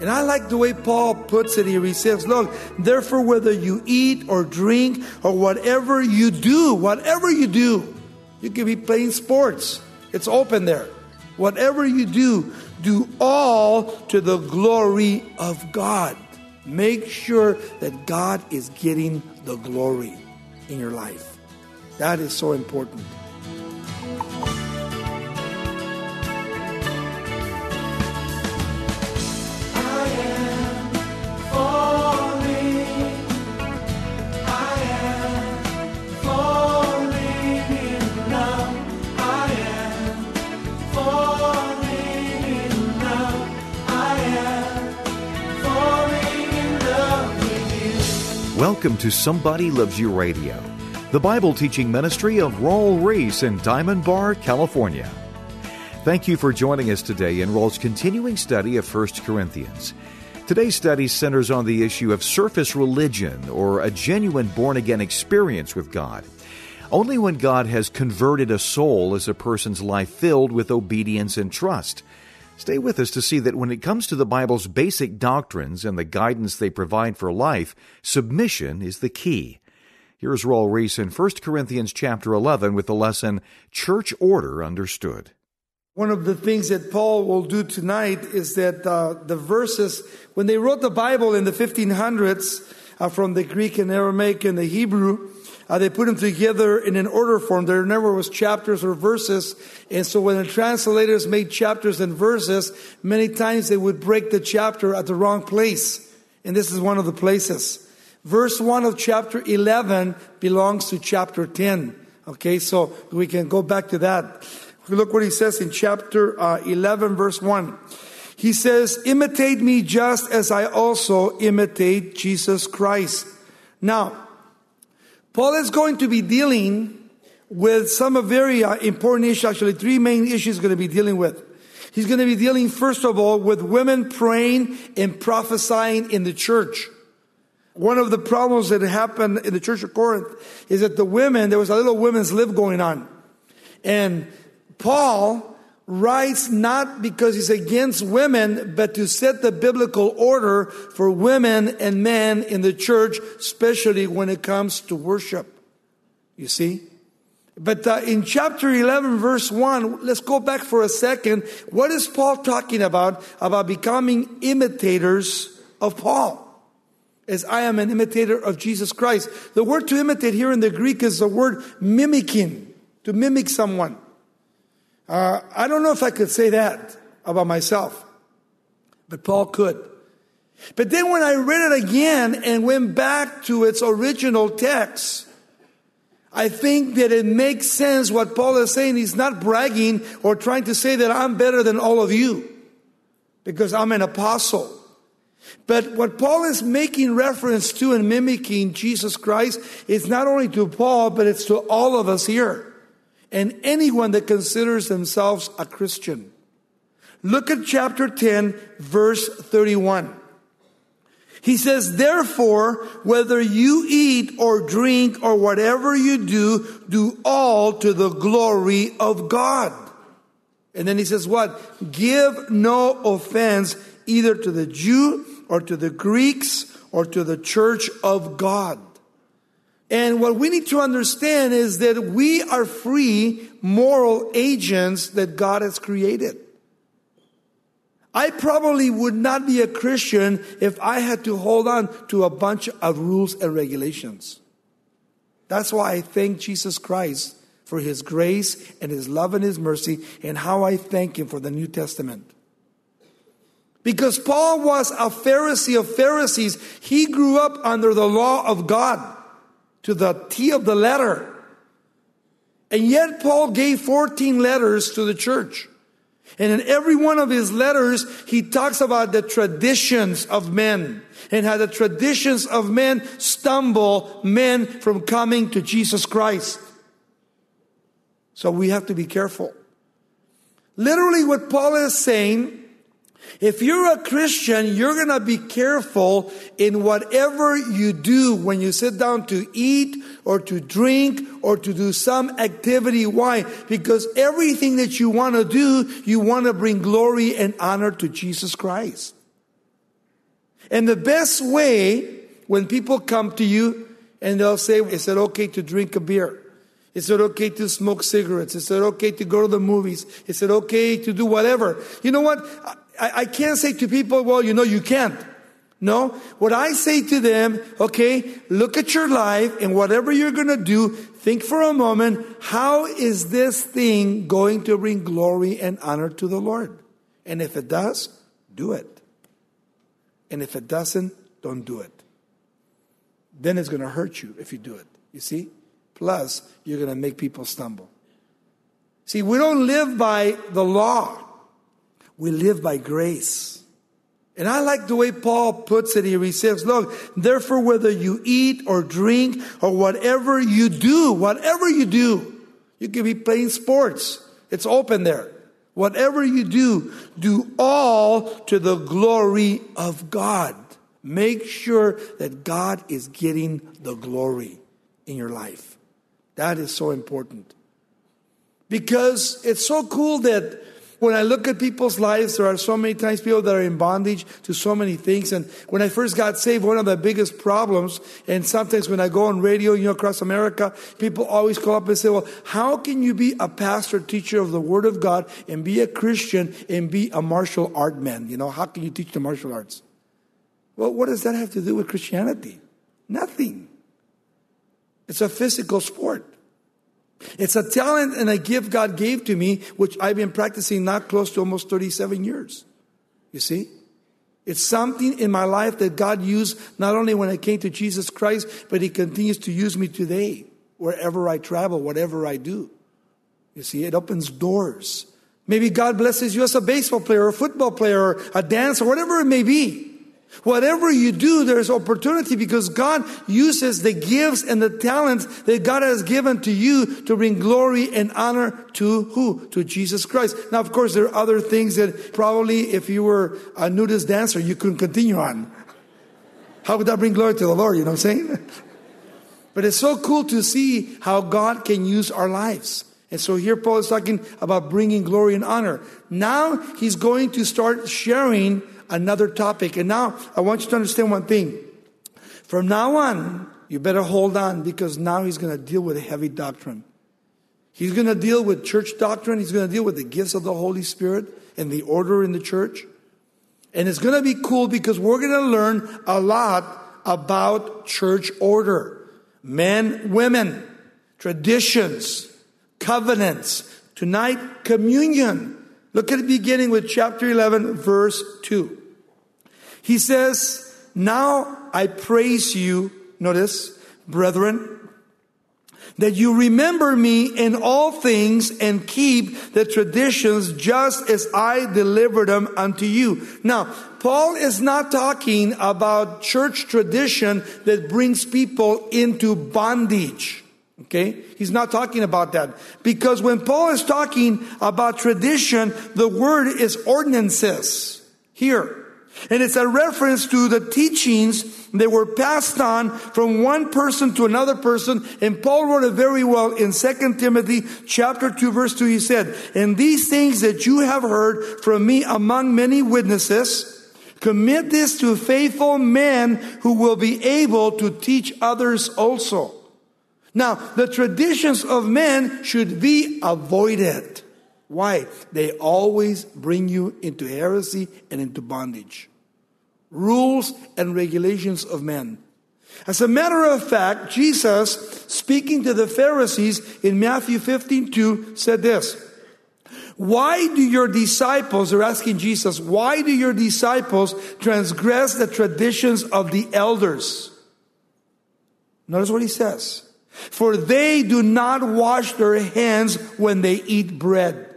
And I like the way Paul puts it here. He says, Look, therefore, whether you eat or drink or whatever you do, whatever you do, you can be playing sports, it's open there. Whatever you do, do all to the glory of God. Make sure that God is getting the glory in your life. That is so important. Welcome to Somebody Loves You Radio, the Bible teaching ministry of Raul Ries in Diamond Bar, California. Thank you for joining us today in Raul's continuing study of 1 Corinthians. Today's study centers on the issue of surface religion or a genuine born again experience with God. Only when God has converted a soul is a person's life filled with obedience and trust. Stay with us to see that when it comes to the Bible's basic doctrines and the guidance they provide for life, submission is the key. Here's Raul Ries in 1 Corinthians chapter 11 with the lesson Church Order Understood. One of the things that Paul will do tonight is that uh, the verses, when they wrote the Bible in the 1500s uh, from the Greek and Aramaic and the Hebrew, uh, they put them together in an order form. There never was chapters or verses. And so when the translators made chapters and verses, many times they would break the chapter at the wrong place. And this is one of the places. Verse 1 of chapter 11 belongs to chapter 10. Okay, so we can go back to that. Look what he says in chapter uh, 11, verse 1. He says, Imitate me just as I also imitate Jesus Christ. Now, Paul is going to be dealing with some very uh, important issues, actually, three main issues he's going to be dealing with. He's going to be dealing, first of all, with women praying and prophesying in the church. One of the problems that happened in the church of Corinth is that the women, there was a little women's lib going on. And Paul writes not because he's against women, but to set the biblical order for women and men in the church, especially when it comes to worship. You see? But uh, in chapter 11, verse 1, let's go back for a second. What is Paul talking about? About becoming imitators of Paul. As I am an imitator of Jesus Christ. The word to imitate here in the Greek is the word mimicking, to mimic someone. Uh, I don't know if I could say that about myself, but Paul could. But then when I read it again and went back to its original text, I think that it makes sense what Paul is saying. He's not bragging or trying to say that I'm better than all of you because I'm an apostle. But what Paul is making reference to and mimicking Jesus Christ is not only to Paul, but it's to all of us here and anyone that considers themselves a Christian. Look at chapter 10, verse 31. He says, therefore, whether you eat or drink or whatever you do, do all to the glory of God. And then he says what? Give no offense either to the Jew or to the Greeks or to the church of God. And what we need to understand is that we are free moral agents that God has created. I probably would not be a Christian if I had to hold on to a bunch of rules and regulations. That's why I thank Jesus Christ for his grace and his love and his mercy, and how I thank him for the New Testament. Because Paul was a Pharisee of Pharisees, he grew up under the law of God to the T of the letter. And yet Paul gave 14 letters to the church. And in every one of his letters, he talks about the traditions of men and how the traditions of men stumble men from coming to Jesus Christ. So we have to be careful. Literally what Paul is saying if you're a Christian, you're going to be careful in whatever you do when you sit down to eat or to drink or to do some activity. Why? Because everything that you want to do, you want to bring glory and honor to Jesus Christ. And the best way when people come to you and they'll say, Is it okay to drink a beer? Is it okay to smoke cigarettes? Is it okay to go to the movies? Is it okay to do whatever? You know what? I, I can't say to people, Well, you know, you can't. No, what I say to them, okay, look at your life and whatever you're going to do, think for a moment, how is this thing going to bring glory and honor to the Lord? And if it does, do it. And if it doesn't, don't do it. Then it's going to hurt you if you do it. You see? Plus, you're going to make people stumble. See, we don't live by the law, we live by grace. And I like the way Paul puts it. He says, look, therefore, whether you eat or drink or whatever you do, whatever you do, you can be playing sports. It's open there. Whatever you do, do all to the glory of God. Make sure that God is getting the glory in your life. That is so important. Because it's so cool that when I look at people's lives, there are so many times people that are in bondage to so many things. And when I first got saved, one of the biggest problems, and sometimes when I go on radio, you know, across America, people always call up and say, well, how can you be a pastor, teacher of the Word of God, and be a Christian and be a martial art man? You know, how can you teach the martial arts? Well, what does that have to do with Christianity? Nothing. It's a physical sport. It's a talent and a gift God gave to me, which I've been practicing not close to almost 37 years. You see? It's something in my life that God used not only when I came to Jesus Christ, but He continues to use me today, wherever I travel, whatever I do. You see, it opens doors. Maybe God blesses you as a baseball player, or a football player, or a dancer, whatever it may be. Whatever you do, there's opportunity because God uses the gifts and the talents that God has given to you to bring glory and honor to who? To Jesus Christ. Now, of course, there are other things that probably if you were a nudist dancer, you couldn't continue on. How would that bring glory to the Lord? You know what I'm saying? But it's so cool to see how God can use our lives. And so here Paul is talking about bringing glory and honor. Now he's going to start sharing another topic. And now I want you to understand one thing. From now on, you better hold on because now he's going to deal with heavy doctrine. He's going to deal with church doctrine. He's going to deal with the gifts of the Holy Spirit and the order in the church. And it's going to be cool because we're going to learn a lot about church order. Men, women, traditions, covenants. Tonight, communion. Look at the beginning with chapter 11, verse 2. He says, Now I praise you, notice, brethren, that you remember me in all things and keep the traditions just as I delivered them unto you. Now, Paul is not talking about church tradition that brings people into bondage. Okay? He's not talking about that. Because when Paul is talking about tradition, the word is ordinances. Here. And it's a reference to the teachings that were passed on from one person to another person. And Paul wrote it very well in 2 Timothy chapter 2 verse 2. He said, And these things that you have heard from me among many witnesses, commit this to faithful men who will be able to teach others also. Now, the traditions of men should be avoided. Why? They always bring you into heresy and into bondage. Rules and regulations of men. As a matter of fact, Jesus, speaking to the Pharisees in Matthew 15 2, said this Why do your disciples, they're asking Jesus, why do your disciples transgress the traditions of the elders? Notice what he says. For they do not wash their hands when they eat bread.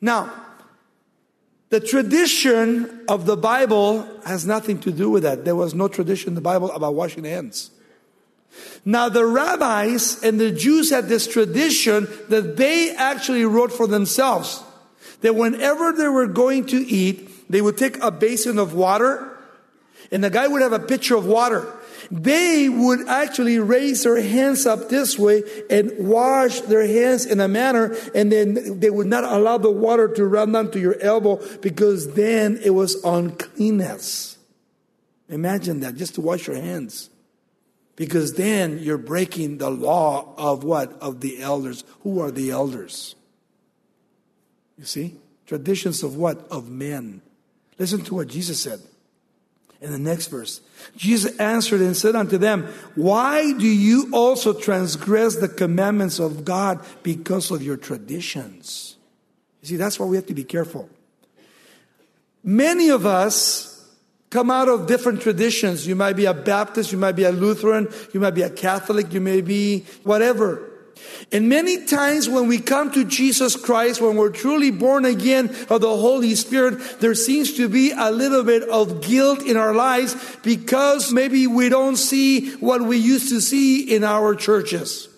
Now, the tradition of the Bible has nothing to do with that. There was no tradition in the Bible about washing hands. Now, the rabbis and the Jews had this tradition that they actually wrote for themselves. That whenever they were going to eat, they would take a basin of water, and the guy would have a pitcher of water they would actually raise their hands up this way and wash their hands in a manner, and then they would not allow the water to run down to your elbow because then it was uncleanness. Imagine that, just to wash your hands. Because then you're breaking the law of what? Of the elders. Who are the elders? You see? Traditions of what? Of men. Listen to what Jesus said in the next verse. Jesus answered and said unto them, Why do you also transgress the commandments of God because of your traditions? You see, that's why we have to be careful. Many of us come out of different traditions. You might be a Baptist, you might be a Lutheran, you might be a Catholic, you may be whatever. And many times when we come to Jesus Christ, when we're truly born again of the Holy Spirit, there seems to be a little bit of guilt in our lives because maybe we don't see what we used to see in our churches.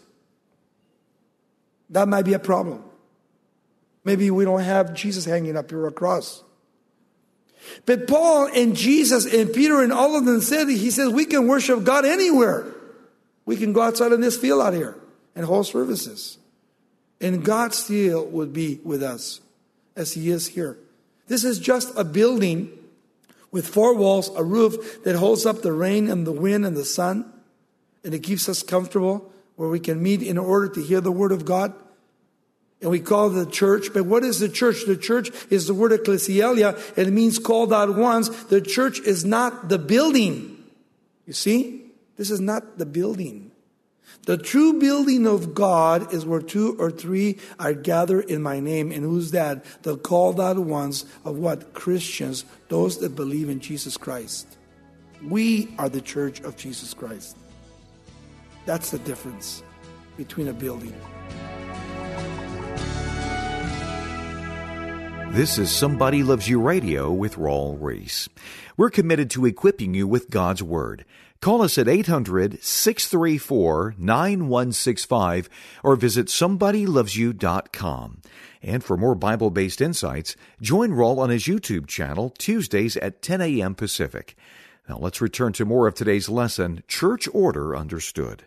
That might be a problem. Maybe we don't have Jesus hanging up here across. But Paul and Jesus and Peter and all of them said, he says, we can worship God anywhere. We can go outside in this field out here and whole services. And God still would be with us as He is here. This is just a building with four walls, a roof that holds up the rain and the wind and the sun, and it keeps us comfortable where we can meet in order to hear the Word of God. And we call the church. But what is the church? The church is the word ecclesialia, it means called out ones. The church is not the building. You see? This is not the building. The true building of God is where two or three are gathered in my name. And who's that? The called out ones of what? Christians, those that believe in Jesus Christ. We are the church of Jesus Christ. That's the difference between a building. This is Somebody Loves You Radio with Raul Ries. We're committed to equipping you with God's Word. Call us at 800 634 9165 or visit somebodylovesyou.com. And for more Bible based insights, join Raul on his YouTube channel Tuesdays at 10 a.m. Pacific. Now let's return to more of today's lesson Church Order Understood.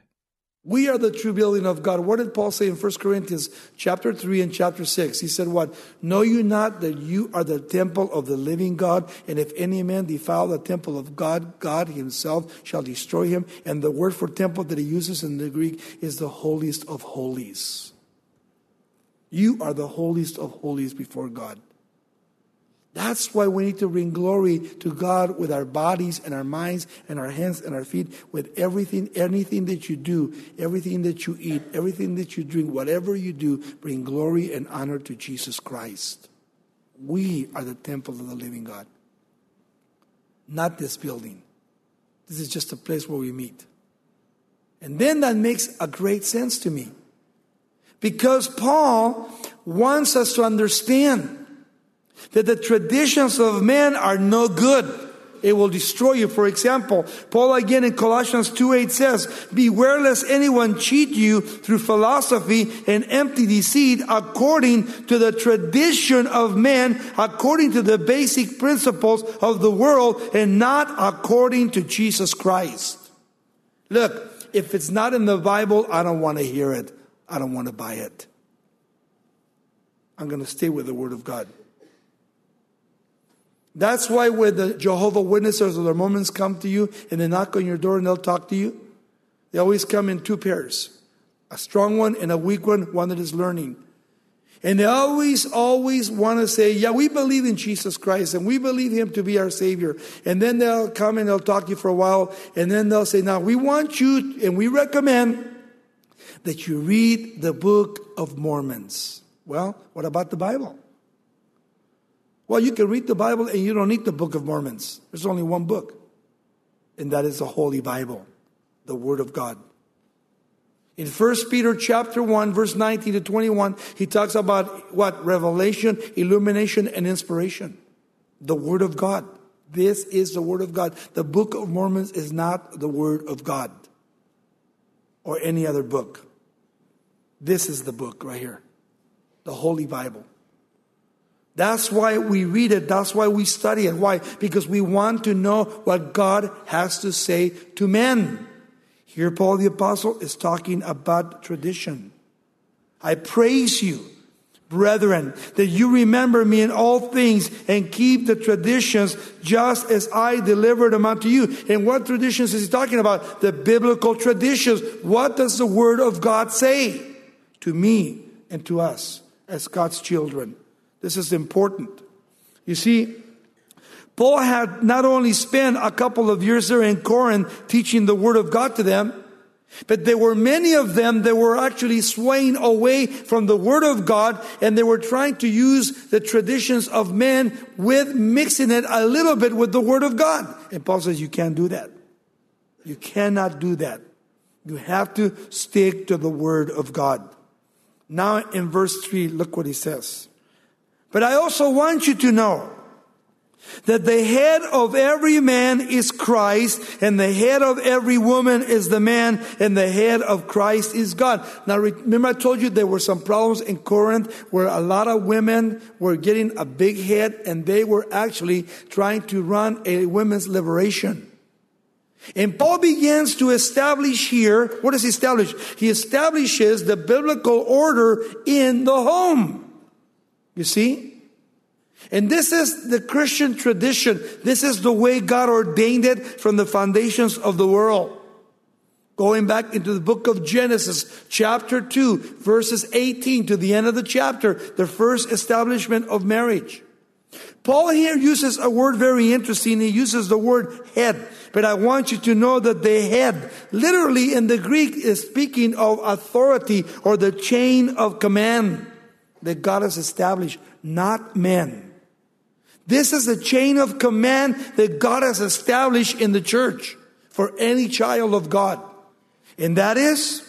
We are the true building of God. What did Paul say in 1 Corinthians chapter 3 and chapter 6? He said, What? Know you not that you are the temple of the living God? And if any man defile the temple of God, God himself shall destroy him. And the word for temple that he uses in the Greek is the holiest of holies. You are the holiest of holies before God. That's why we need to bring glory to God with our bodies and our minds and our hands and our feet, with everything, anything that you do, everything that you eat, everything that you drink, whatever you do, bring glory and honor to Jesus Christ. We are the temple of the living God, not this building. This is just a place where we meet. And then that makes a great sense to me. Because Paul wants us to understand that the traditions of men are no good. It will destroy you. For example, Paul again in Colossians 2 8 says, Beware lest anyone cheat you through philosophy and empty deceit according to the tradition of men, according to the basic principles of the world, and not according to Jesus Christ. Look, if it's not in the Bible, I don't want to hear it. I don't want to buy it. I'm going to stay with the Word of God. That's why when the Jehovah Witnesses or the Mormons come to you and they knock on your door and they'll talk to you, they always come in two pairs a strong one and a weak one, one that is learning. And they always, always want to say, Yeah, we believe in Jesus Christ and we believe Him to be our Savior. And then they'll come and they'll talk to you for a while and then they'll say, Now we want you and we recommend that you read the Book of Mormons. Well, what about the Bible? Well, you can read the Bible and you don't need the Book of Mormons. There's only one book, and that is the Holy Bible, the Word of God. In 1 Peter chapter 1, verse 19 to 21, he talks about what? Revelation, illumination, and inspiration. The Word of God. This is the Word of God. The Book of Mormons is not the Word of God or any other book. This is the book right here, the Holy Bible. That's why we read it. That's why we study it. Why? Because we want to know what God has to say to men. Here, Paul the Apostle is talking about tradition. I praise you, brethren, that you remember me in all things and keep the traditions just as I delivered them unto you. And what traditions is he talking about? The biblical traditions. What does the word of God say to me and to us as God's children? This is important. You see, Paul had not only spent a couple of years there in Corinth teaching the word of God to them, but there were many of them that were actually swaying away from the Word of God and they were trying to use the traditions of men with mixing it a little bit with the Word of God. And Paul says, You can't do that. You cannot do that. You have to stick to the Word of God. Now in verse 3, look what he says. But I also want you to know that the head of every man is Christ, and the head of every woman is the man, and the head of Christ is God. Now, remember I told you there were some problems in Corinth where a lot of women were getting a big head, and they were actually trying to run a women's liberation. And Paul begins to establish here, what does he establish? He establishes the biblical order in the home. You see? And this is the Christian tradition. This is the way God ordained it from the foundations of the world. Going back into the book of Genesis, chapter 2, verses 18 to the end of the chapter, the first establishment of marriage. Paul here uses a word very interesting. He uses the word head. But I want you to know that the head, literally in the Greek, is speaking of authority or the chain of command that God has established, not men. This is the chain of command that God has established in the church for any child of God. And that is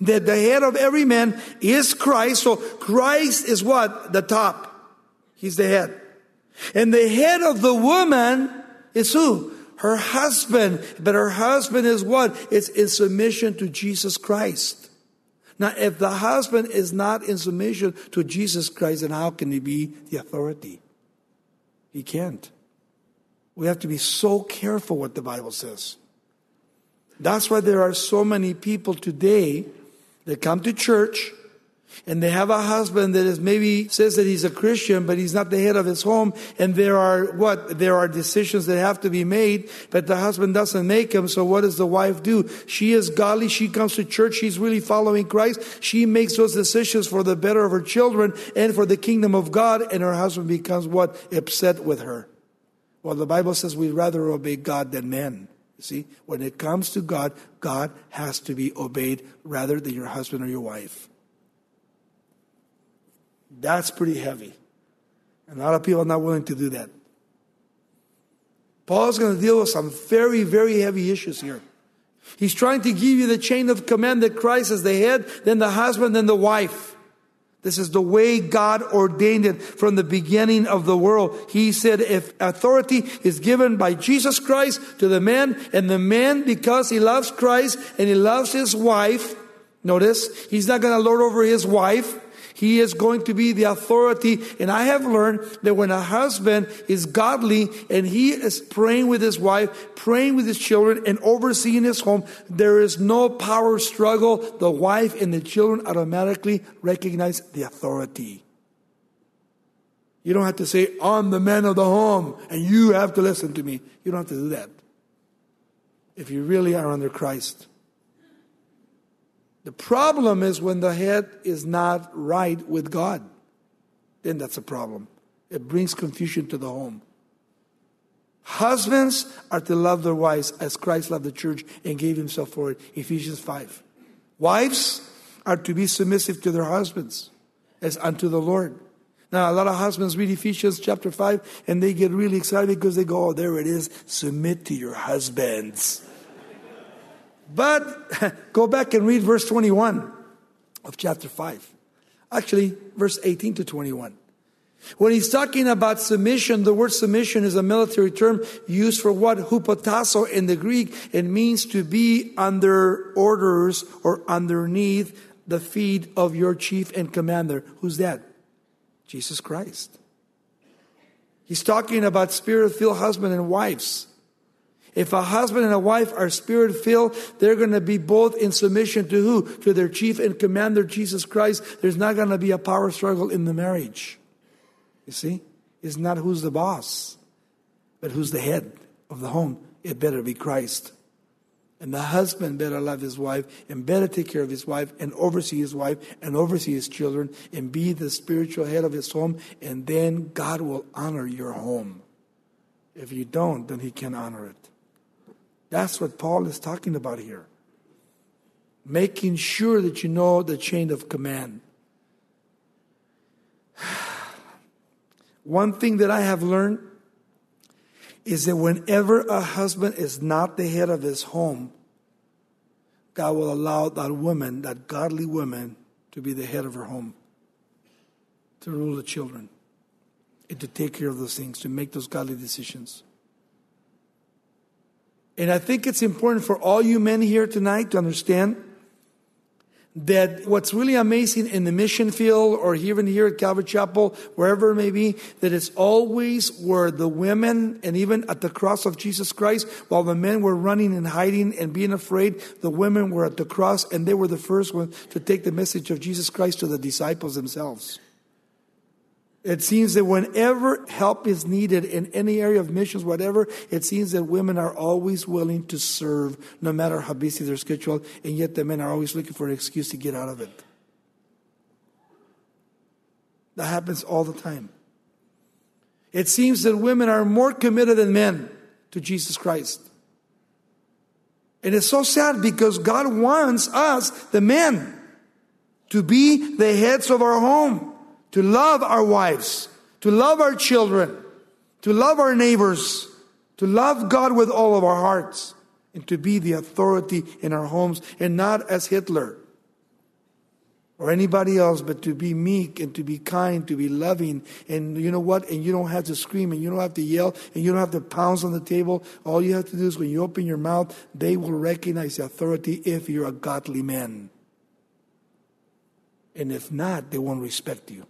that the head of every man is Christ. So Christ is what? The top. He's the head. And the head of the woman is who? Her husband. But her husband is what? It's in submission to Jesus Christ. Now, if the husband is not in submission to Jesus Christ, then how can he be the authority? He can't. We have to be so careful what the Bible says. That's why there are so many people today that come to church and they have a husband that is maybe says that he's a Christian, but he's not the head of his home. And there are what? There are decisions that have to be made, but the husband doesn't make them. So what does the wife do? She is godly. She comes to church. She's really following Christ. She makes those decisions for the better of her children and for the kingdom of God. And her husband becomes what? Upset with her. Well, the Bible says we'd rather obey God than men. See, when it comes to God, God has to be obeyed rather than your husband or your wife. That's pretty heavy. And a lot of people are not willing to do that. Paul's going to deal with some very, very heavy issues here. He's trying to give you the chain of command that Christ is the head, then the husband, then the wife. This is the way God ordained it from the beginning of the world. He said if authority is given by Jesus Christ to the man, and the man, because he loves Christ and he loves his wife, notice, he's not going to lord over his wife. He is going to be the authority. And I have learned that when a husband is godly and he is praying with his wife, praying with his children, and overseeing his home, there is no power struggle. The wife and the children automatically recognize the authority. You don't have to say, I'm the man of the home and you have to listen to me. You don't have to do that. If you really are under Christ. The problem is when the head is not right with God. Then that's a problem. It brings confusion to the home. Husbands are to love their wives as Christ loved the church and gave himself for it. Ephesians 5. Wives are to be submissive to their husbands as unto the Lord. Now, a lot of husbands read Ephesians chapter 5 and they get really excited because they go, oh, there it is. Submit to your husbands. But go back and read verse 21 of chapter 5. Actually, verse 18 to 21. When he's talking about submission, the word submission is a military term used for what? Hupotasso in the Greek. It means to be under orders or underneath the feet of your chief and commander. Who's that? Jesus Christ. He's talking about spirit filled husband and wives. If a husband and a wife are spirit filled, they're going to be both in submission to who? To their chief and commander, Jesus Christ. There's not going to be a power struggle in the marriage. You see? It's not who's the boss, but who's the head of the home. It better be Christ. And the husband better love his wife and better take care of his wife and oversee his wife and oversee his children and be the spiritual head of his home. And then God will honor your home. If you don't, then he can honor it. That's what Paul is talking about here. Making sure that you know the chain of command. One thing that I have learned is that whenever a husband is not the head of his home, God will allow that woman, that godly woman, to be the head of her home, to rule the children, and to take care of those things, to make those godly decisions. And I think it's important for all you men here tonight to understand that what's really amazing in the mission field or even here at Calvary Chapel, wherever it may be, that it's always where the women and even at the cross of Jesus Christ, while the men were running and hiding and being afraid, the women were at the cross and they were the first ones to take the message of Jesus Christ to the disciples themselves. It seems that whenever help is needed in any area of missions, whatever, it seems that women are always willing to serve, no matter how busy their schedule, and yet the men are always looking for an excuse to get out of it. That happens all the time. It seems that women are more committed than men to Jesus Christ. And it's so sad because God wants us, the men, to be the heads of our home to love our wives, to love our children, to love our neighbors, to love God with all of our hearts, and to be the authority in our homes, and not as Hitler or anybody else, but to be meek and to be kind, to be loving. And you know what? And you don't have to scream and you don't have to yell and you don't have to pounce on the table. All you have to do is when you open your mouth, they will recognize the authority if you're a godly man. And if not, they won't respect you.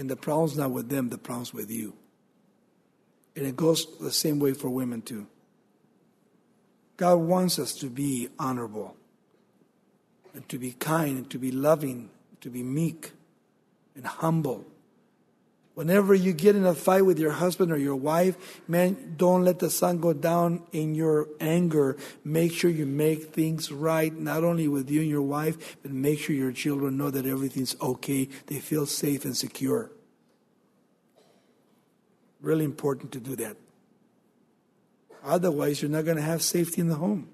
And the problem's not with them, the problem's with you. And it goes the same way for women too. God wants us to be honorable and to be kind and to be loving, to be meek and humble. Whenever you get in a fight with your husband or your wife, man, don't let the sun go down in your anger. Make sure you make things right, not only with you and your wife, but make sure your children know that everything's okay. They feel safe and secure. Really important to do that. Otherwise, you're not going to have safety in the home.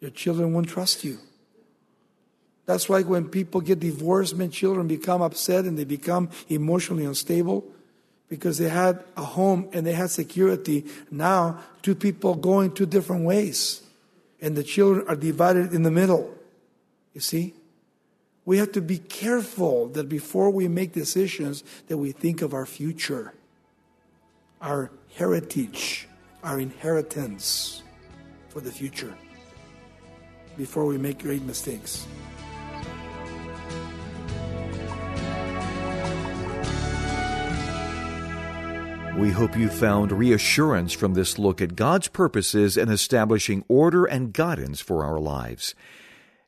Your children won't trust you. That's why when people get divorced, men, children become upset and they become emotionally unstable because they had a home and they had security. Now, two people going two different ways, and the children are divided in the middle. You see? We have to be careful that before we make decisions that we think of our future, our heritage, our inheritance for the future before we make great mistakes. We hope you found reassurance from this look at God's purposes in establishing order and guidance for our lives.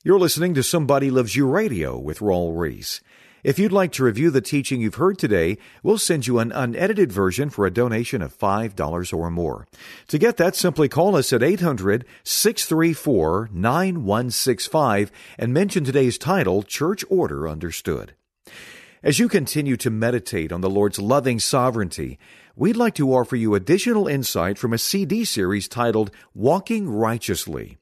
You're listening to Somebody Loves You Radio with Raul Ries. If you'd like to review the teaching you've heard today, we'll send you an unedited version for a donation of $5 or more. To get that, simply call us at 800 634 9165 and mention today's title, Church Order Understood. As you continue to meditate on the Lord's loving sovereignty, we'd like to offer you additional insight from a CD series titled Walking Righteously.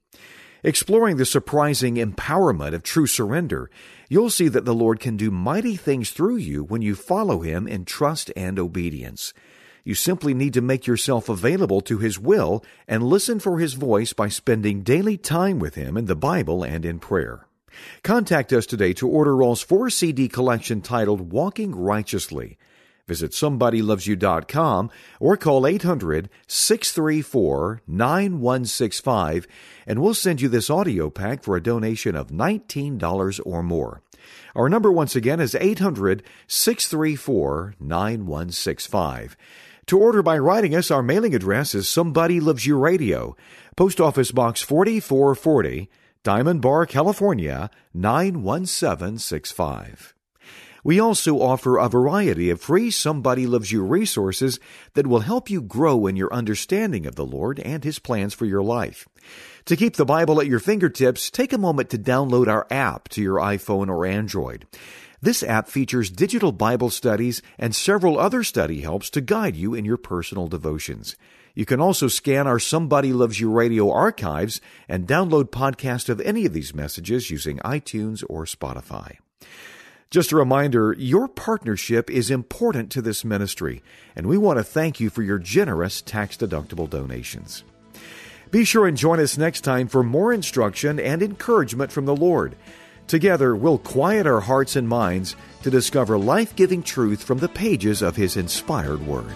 Exploring the surprising empowerment of true surrender, you'll see that the Lord can do mighty things through you when you follow Him in trust and obedience. You simply need to make yourself available to His will and listen for His voice by spending daily time with Him in the Bible and in prayer. Contact us today to order Raul's four CD collection titled Walking Righteously. Visit somebodylovesyou.com or call 800 634 9165 and we'll send you this audio pack for a donation of $19 or more. Our number once again is 800 634 9165. To order by writing us, our mailing address is Somebody Loves You Radio, Post Office Box 4440, Diamond Bar, California 91765. We also offer a variety of free Somebody Loves You resources that will help you grow in your understanding of the Lord and His plans for your life. To keep the Bible at your fingertips, take a moment to download our app to your iPhone or Android. This app features digital Bible studies and several other study helps to guide you in your personal devotions. You can also scan our Somebody Loves You radio archives and download podcasts of any of these messages using iTunes or Spotify. Just a reminder, your partnership is important to this ministry, and we want to thank you for your generous tax deductible donations. Be sure and join us next time for more instruction and encouragement from the Lord. Together, we'll quiet our hearts and minds to discover life giving truth from the pages of His inspired Word.